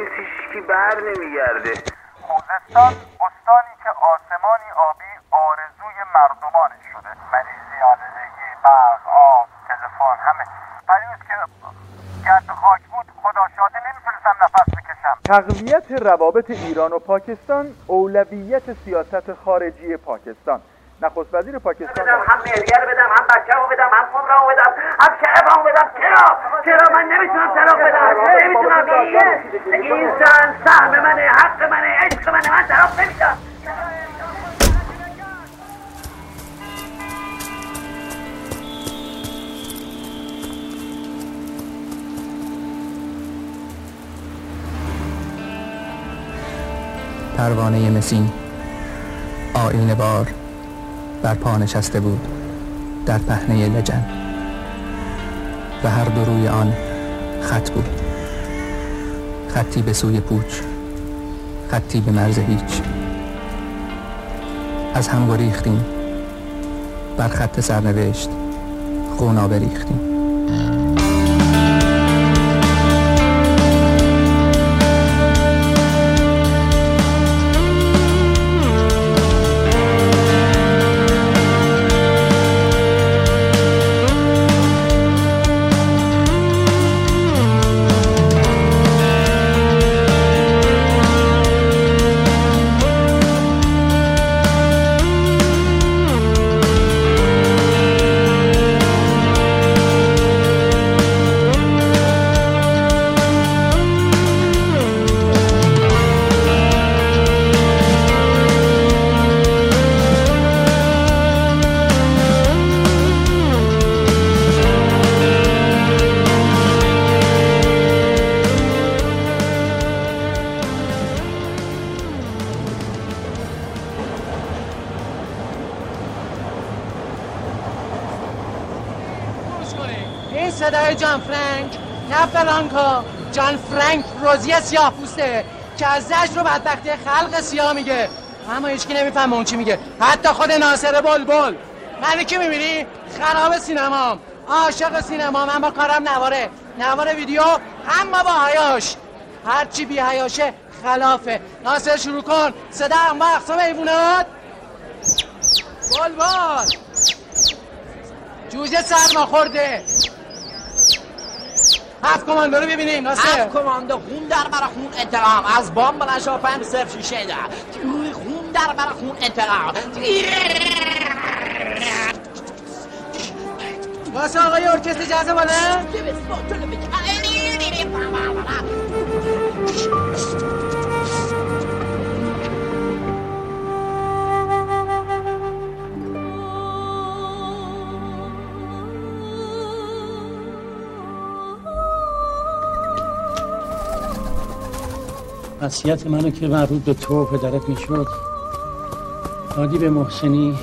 پاییز هیچکی بر نمیگرده. خوزستان استانی که آسمانی آبی آرزوی مردمانش شده. مریضی آلودگی برق آب تلفن همه. پریوز که گرد خاک بود خدا شاده نمی‌تونستم نفس بکشم. تقویت روابط ایران و پاکستان اولویت سیاست خارجی پاکستان. نخست وزیر پاکستان بدم هم مهریه بدم هم بچه بدم هم خمرمو بدم هم شعبمو بدم. چرا؟ چرا من نمی‌تونم طلاق بدم؟ نمی‌تونم این این زن سهم منه حق منه عشق منه من طلاق نمیدم. پروانه مسین آینه بار. بر پا نشسته بود در پهنه لجن. و هر دو روی آن خط بود. خطی به سوی پوچ خطی به مرز هیچ. از هم گریختیم بر خط سرنوشت خونا بریختیم روزی سیاه پوسته که از زجر رو بدبختی خلق سیاه میگه. اما هیچکی نمی‌فهمه اون چی میگه. حتی خود ناصر بلبل. من که می‌بینی؟ خراب سینمام عاشق سینما. من با کارم نواره. نوار ویدیو. اما با حیاش. هرچی بی حیاشه خلافه. ناصر شروع کن. صدا هم وقت میبوناد بلبل. جوجه سرما خورده. هفت کماندو رو ببینیم ناصر هفت کماندو خون در برا خون انتقام از بام بلنشا پنج صرف شیشه ده. خون در برا خون انتقام واسه آقای ارکستر جزه بالا وصیت منو که مربوط به تو و پدرت می‌شد. دادی به محسنی.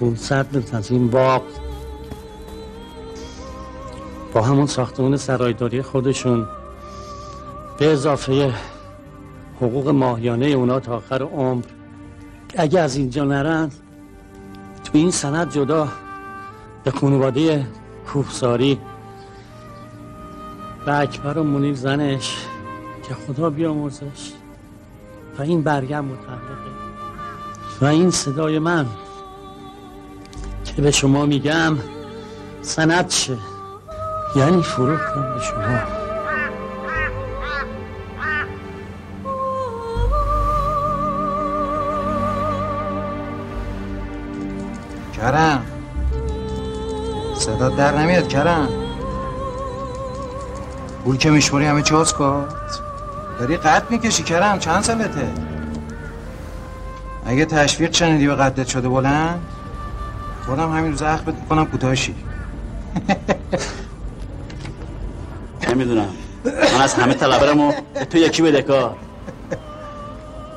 500 از این باغ. با همون ساختمون سرایداری خودشون. به اضافه حقوق ماهیانه اونا تا آخر عمر. اگه از اینجا نرن تو این سند جدا به خانواده کوفساری و اکبر و منیر زنش که خدا بیامرزش و این برگم متعلقه و این صدای من که به شما میگم سند شه. یعنی فروختم به شما. کرم. صدا در نمیاد کرم. پول که میشموری همه چی کن. داری قد می‌کشی کرم چند سالته؟ اگه تشویق شنیدی به قدت شده بلند خودم همین روز اخبت می‌کنم کوتاهشی نمی‌دونم. من از همه طلبرم و به تو یکی بده کار.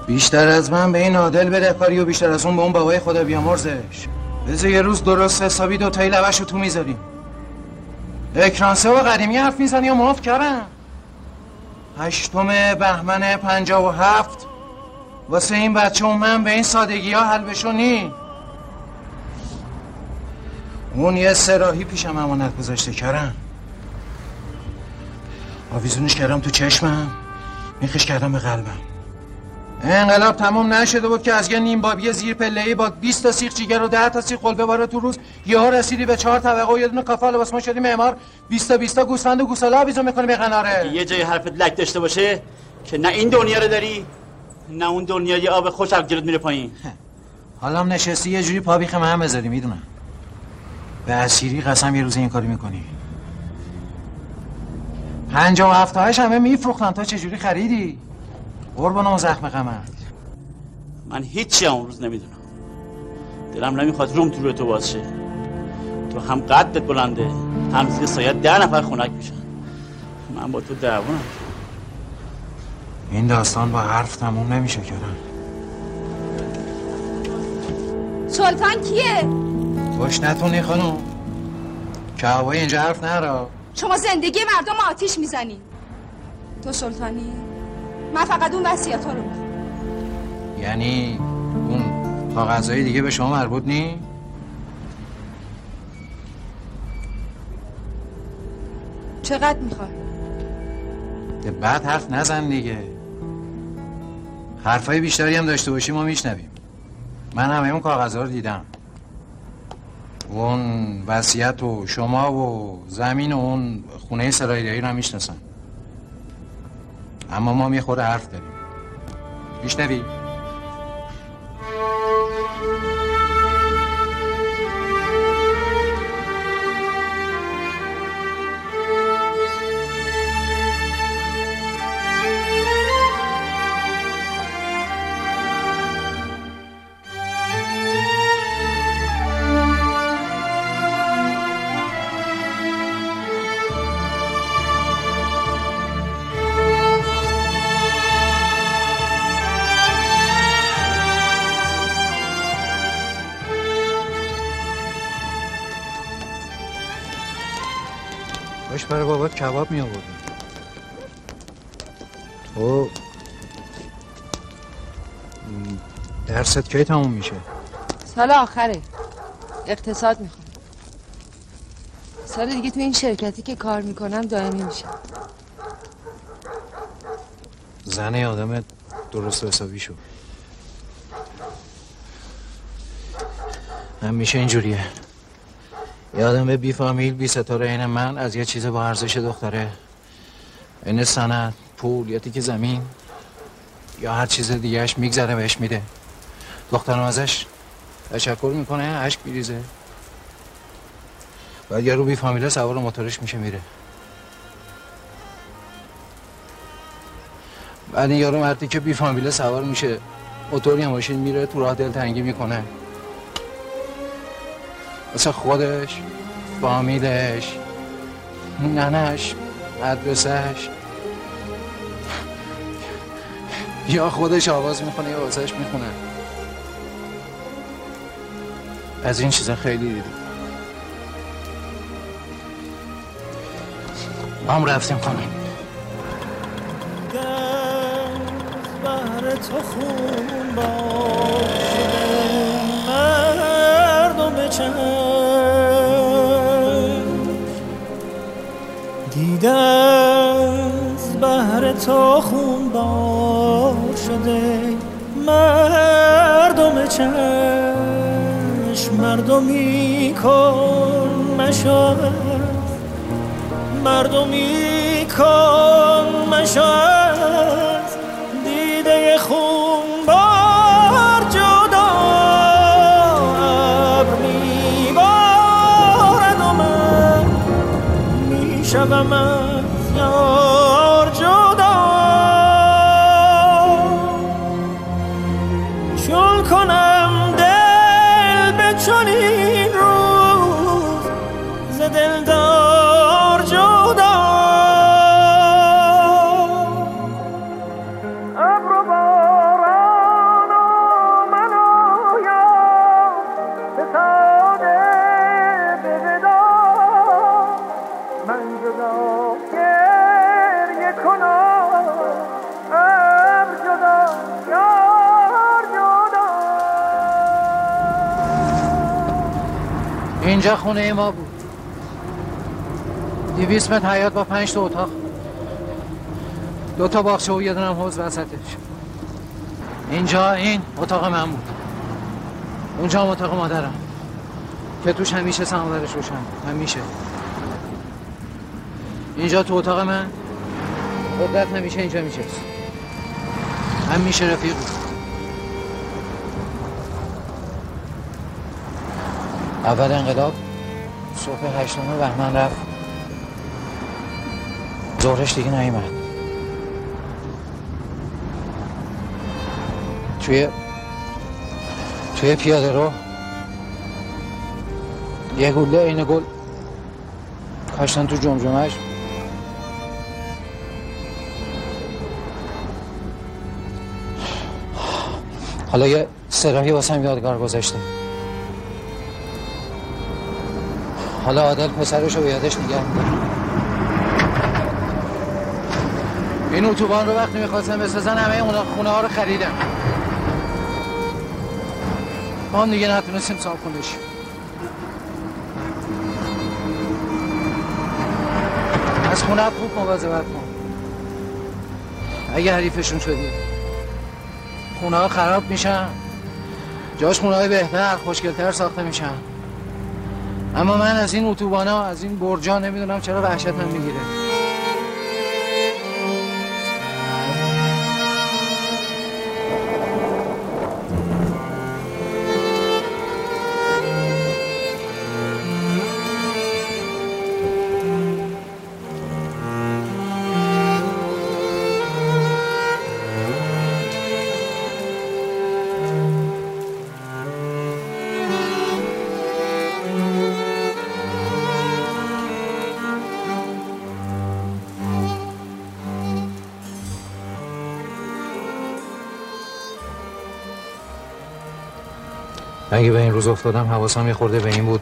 بیشتر از من به این عادل بده کاری و بیشتر از اون به اون بابای خدا بیامرزش. بذار یه روز درست حسابی دو تایی لبش رو تو می‌ذاریم. اکرانسه و قدیمی حرف می‌زنی یا معاف کردم هشتم بهمن پنجاه و هفت. واسه این بچه و من به این سادگی ها حل بشونی اون یه سراحی پیشم امانت گذاشته کردم آویزونش کردم تو چشمم. میخش کردم به قلبم. انقلاب تمام نشده بود که از یه نیم بابی زیر پلهی با 20 تا سیخ جیگر و 10 تا سیخ قلبه باره تو روز یهو رسیدی به چهار طبقه و یه دونه کافه لباس ما شدی معمار. 20 تا 20 تا گوسفند و گوساله آویزون می‌کنی به قناره. یه جای حرفت لک داشته باشه که نه این دنیا رو داری نه اون دنیا یه آب خوش از میره پایین. حالا هم نشستی یه جوری پا بیخ من بذاری می‌دونم. به اسیری قسم یه روز این کاری می‌کنی. پنجاه و هفتهاش همه میفروختن. تا چجوری خریدی؟ قربان اون زخم غمت. من هیچی اون روز نمی‌دونم. دلم نمی‌خواد روم تو روی تو باز شه تو هم قدت بلنده هم زیر سایه ده نفر خونک میشن. من با تو دعوانم این داستان با حرف تموم نمیشه کردن سلطان کیه؟ خوش نتونی خانم. که هوای اینجا حرف نرا. شما زندگی مردم آتیش می‌زنی. تو سلطانی؟ من فقط اون وسیعت ها رو یعنی اون کاغذهای دیگه به شما مربوط نی؟ چقدر می‌خوای؟ بعد حرف نزن دیگه. حرفای بیشتری هم داشته باشی ما میشنویم. من همه اون کاغذها رو دیدم. اون وصیت و شما و زمین و اون خونه سرایدهی رو هم می‌شناسن. اما ما می‌خوره حرف داریم میشنوی؟ کباب می آوردیم تو درست کی تموم میشه؟ سال آخره. اقتصاد می‌خوام. سال دیگه تو این شرکتی که کار می‌کنم دائمی میشه زن آدم درست و حسابی شو. همیشه اینجوریه. یه آدم بی فامیل بی ستاره این من از یه چیز با ارزش دختره. این سند پول یا تیک زمین. یا هر چیز دیگهش میگذره بهش میده. دخترم ازش تشکر می‌کنه عشق بیریزه بعد یارو بی فامیله سوار موتورش میشه میره. بعد این یارو مردی که بی فامیله سوار میشه موتور یا ماشین میره تو راه دلتنگی می‌کنه. واسه خودش فامیلش ننش مدرسهش. یا خودش آواز می‌کنه یا واسهش می‌خونه. از این چیزا خیلی دیدیم ما هم رفتیم خانه. بهر تو خون چند دیده از بهر تو خون بار شده. مردم چشم مردمی کن مشاهد مردمی کن مشاهد summer اینجا خونه ما بود. دیویس متر حیات با پنج تا اتاق. دو تا باغچه و یه دونم حوز وسطش. اینجا این اتاق من بود. اونجا هم اتاق مادرم. که توش همیشه سماورش روشن همیشه. اینجا تو اتاق من. قدرت همیشه اینجا میشست. همیشه رفیق بود. اول انقلاب صبح هشتم بهمن رفت. ظهرش دیگه نیومد. توی توی پیاده رو یه گله این گل کاشتن تو جمجمش حالا یه سراحی واسه یادگار گذاشته. حالا عادل پسرش رو یادش نگه این اتوبان رو وقتی می‌خواستم بسازن همه اون خونه ها رو خریدم ما هم دیگه نتونستیم صاحب کنش از خونه خوب مواظبت کن. اگه حریفشون شدی. خونه ها خراب میشن. جاش خونه های بهتر خوشگلتر ساخته میشن. اما من از این اتوبان ها از این برجا نمی‌دونم چرا وحشت هم می‌گیره. اگه به این روز افتادم حواسم یه خورده به این بود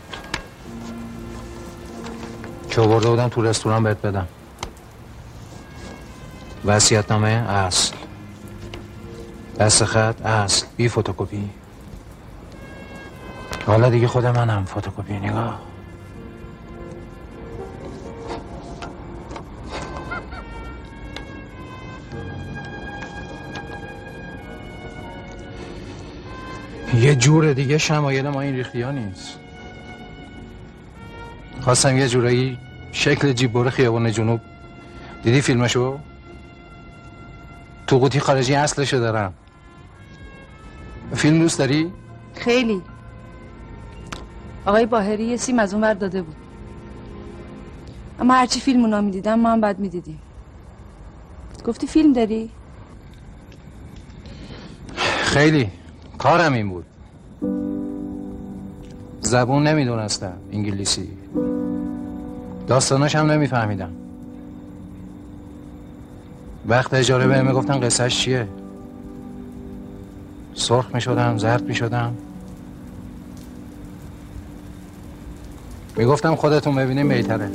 که برده بودم تو رستوران بهت بدم. وسیعت نامه اصل. دست خط اصل. بی فوتوکوپی حالا دیگه خود منم فوتوکوپی نگاه. یه جور دیگه شمایل ما این ریختی ها نیست. خواستم یه جورایی شکل جیبور خیابان جنوب. دیدی فیلمشو؟ تو قوطی خارجی اصلشو دارم. فیلم دوست داری؟ خیلی. آقای باهری یه سیم از اون ور داده بود. اما هرچی فیلم اونا می‌دیدم ما هم بعد می‌دیدیم. گفتی فیلم داری؟ خیلی. کارم این بود. زبون نمی‌دونستم انگلیسی. داستاناش هم نمیفهمیدم. وقت اجاره بهم می‌گفتن قصهش چیه؟ سرخ می‌شدم زرد می‌شدم. می‌گفتم خودتون ببینیم بهتره.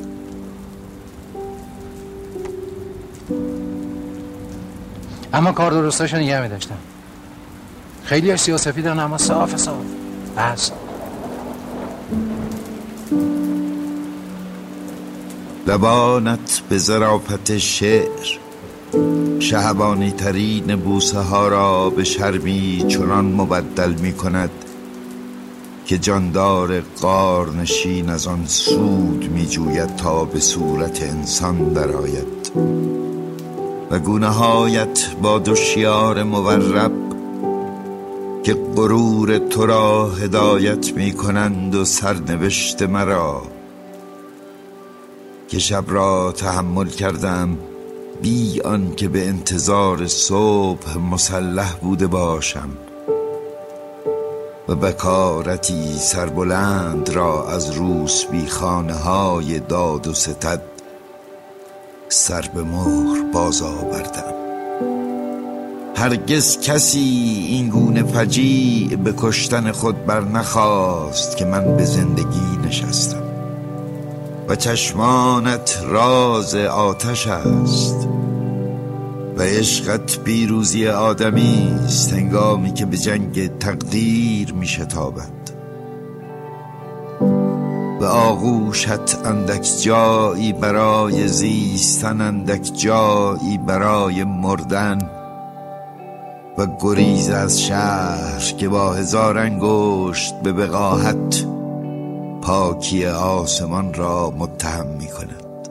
اما کار درستاشو نگه میداشتم. خیلی از سیاسفیدن اما صاف صاف. بس. لبانت به ظرافت شعر شهبانی ترین بوسه ها را به شرمی چنان مبدل می کند که جاندار قار نشین از آن سود می جوید تا به صورت انسان درآید و گونه هایت با دشیار مورب که غرور تو را هدایت می کنند و سرنوشت مرا. که شب را تحمل کردم بی آن که به انتظار صبح مسلح بوده باشم. و بکارتی سربلند را از روس بی خانه های داد و ستد سر به مهر باز آوردم. هرگز کسی این گونه فجیع به کشتن خود بر نخواست که من به زندگی نشستم. و چشمانت راز آتش است. و عشقت پیروزی آدمی است هنگامی که به جنگ تقدیر می شتابد. آغوشت اندک جایی برای زیستن اندک جایی برای مردن. و گریز از شهر که با هزار انگشت به بقاحت پاکی آسمان را متهم می کند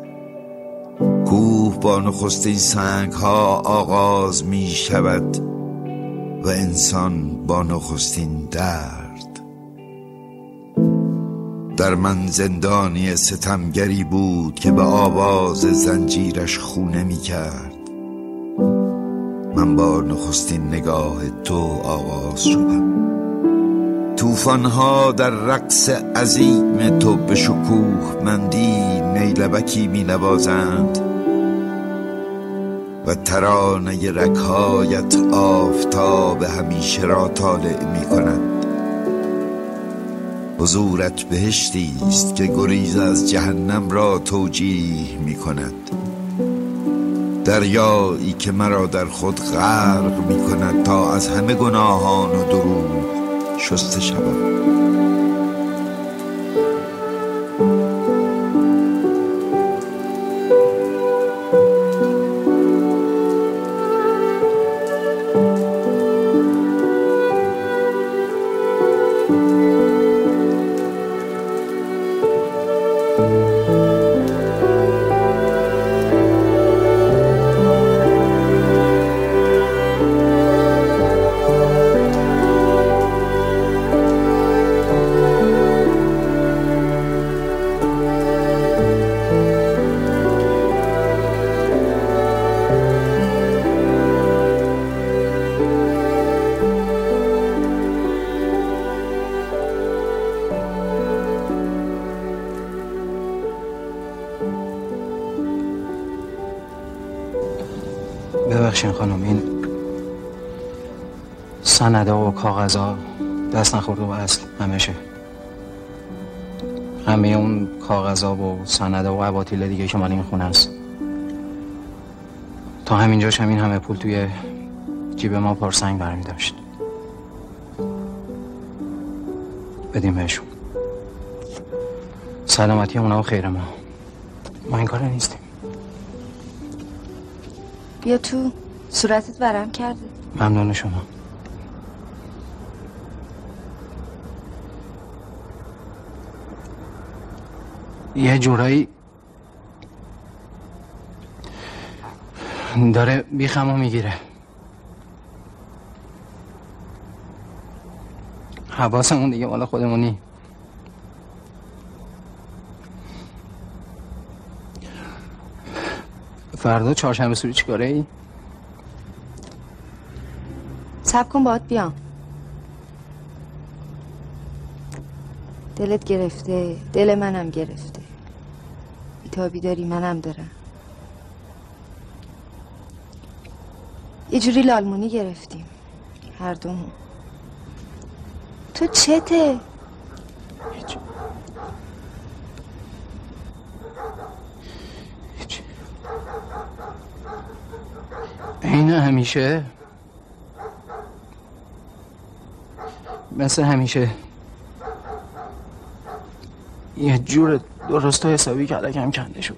کوه با نخستین سنگ ها آغاز می شود و انسان با نخستین درد. در من زندانی ستمگری بود که به آواز زنجیرش خونه می کرد من با نخستین نگاه تو آغاز شدم. توفانها در رقص عظیم تو به شکوه مندی نیلبکی می نوازند و ترانه رکهایت آفتاب همیشه را طالع می کند حضورت بهشتی است که گریز از جهنم را توجیه می کند دریایی که مرا در خود غرق می کند تا از همه گناهان و دروغ شسته شوم. ببخشین خانم این سندا و کاغذها دست نخورده و اصل همشه. همه اون کاغذها و سندا و عباطیل دیگه که مال این خونه است. تا همینجاش همین همه پول توی جیب ما پارسنگ برمی داشت. بدیم بهشون. سلامتی اونا و خیر ما. ما این کار نیستیم بیا تو صورتت ورم کرده. ممنون شما. یه جورایی داره بیخمو می‌گیره. حواسمون دیگه مال خودمونی. فردا چهارشنبه سوری چیکاره ای؟ سب کن باید بیام دلت گرفته دل منم گرفته بیتابی داری منم دارم یه جوری لالمونی گرفتیم هر دومون تو چته؟ این همیشه. مثل همیشه. یه جور درست و حسابی کلکم کنده شد.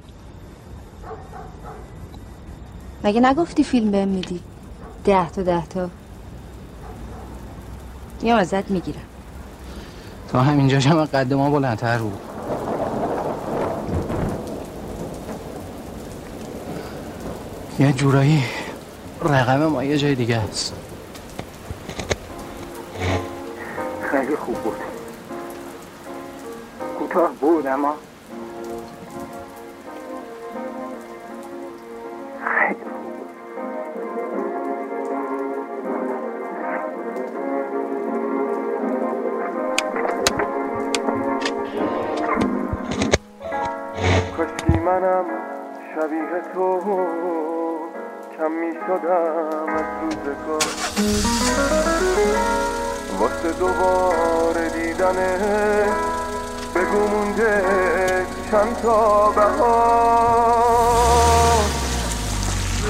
مگه نگفتی فیلم بهم میدی؟ ده تا ده تا. میام ازت می‌گیرم. تا هم قد ما بلندتر بود. یه جورایی رقم ما یه جای دیگه است خیلی خوب بود. کوتاه بود اما خیلی خوب بود. منم شبیه تو. کم می شدم از روزگار واسه دوباره دیدنه. بگو مونده چند تا بهار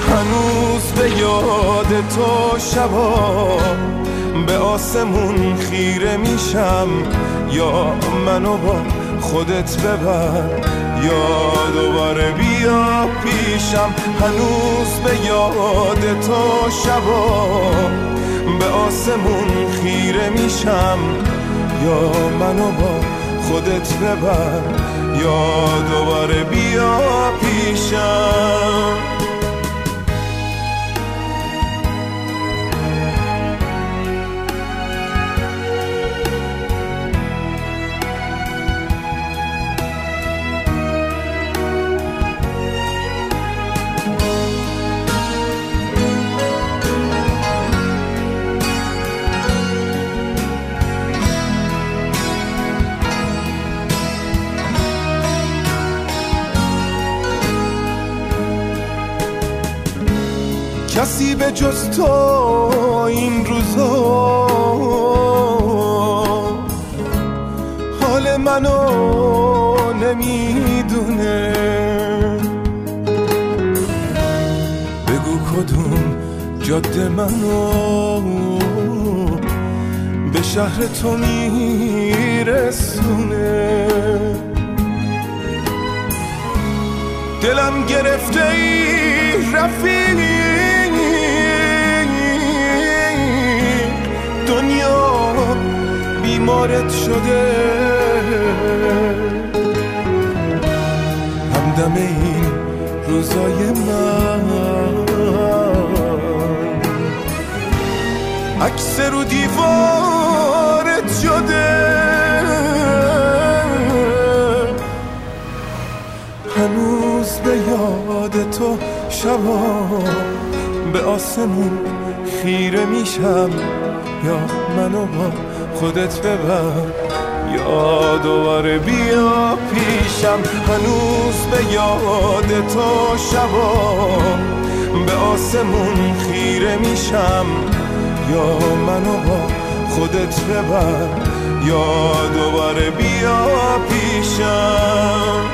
هنوز به یاد تو شبا. به آسمون خیره میشم. یا منو با خودت ببر. یا دوباره بیا پیشم. هنوز به یاد تو شبا. به آسمون خیره میشم. یا منو با خودت ببر. یا دوباره بیا پیشم. کسی به جز تو این روزا. حال منو نمی‌دونه. بگو کدوم جاده منو. به شهر تو میرسونه. دلم گرفته ای رفیق. بیمارت شده. همدم این روزای من. عکس رو دیوارت شده. هنوز به یاد تو شبا. به آسمون خیره میشم. یا منو با خودت ببر. یا دوباره بیا پیشم هنوز به یاد تو شبا به آسمون خیره میشم. یا منو با خودت ببر. یا دوباره بیا پیشم.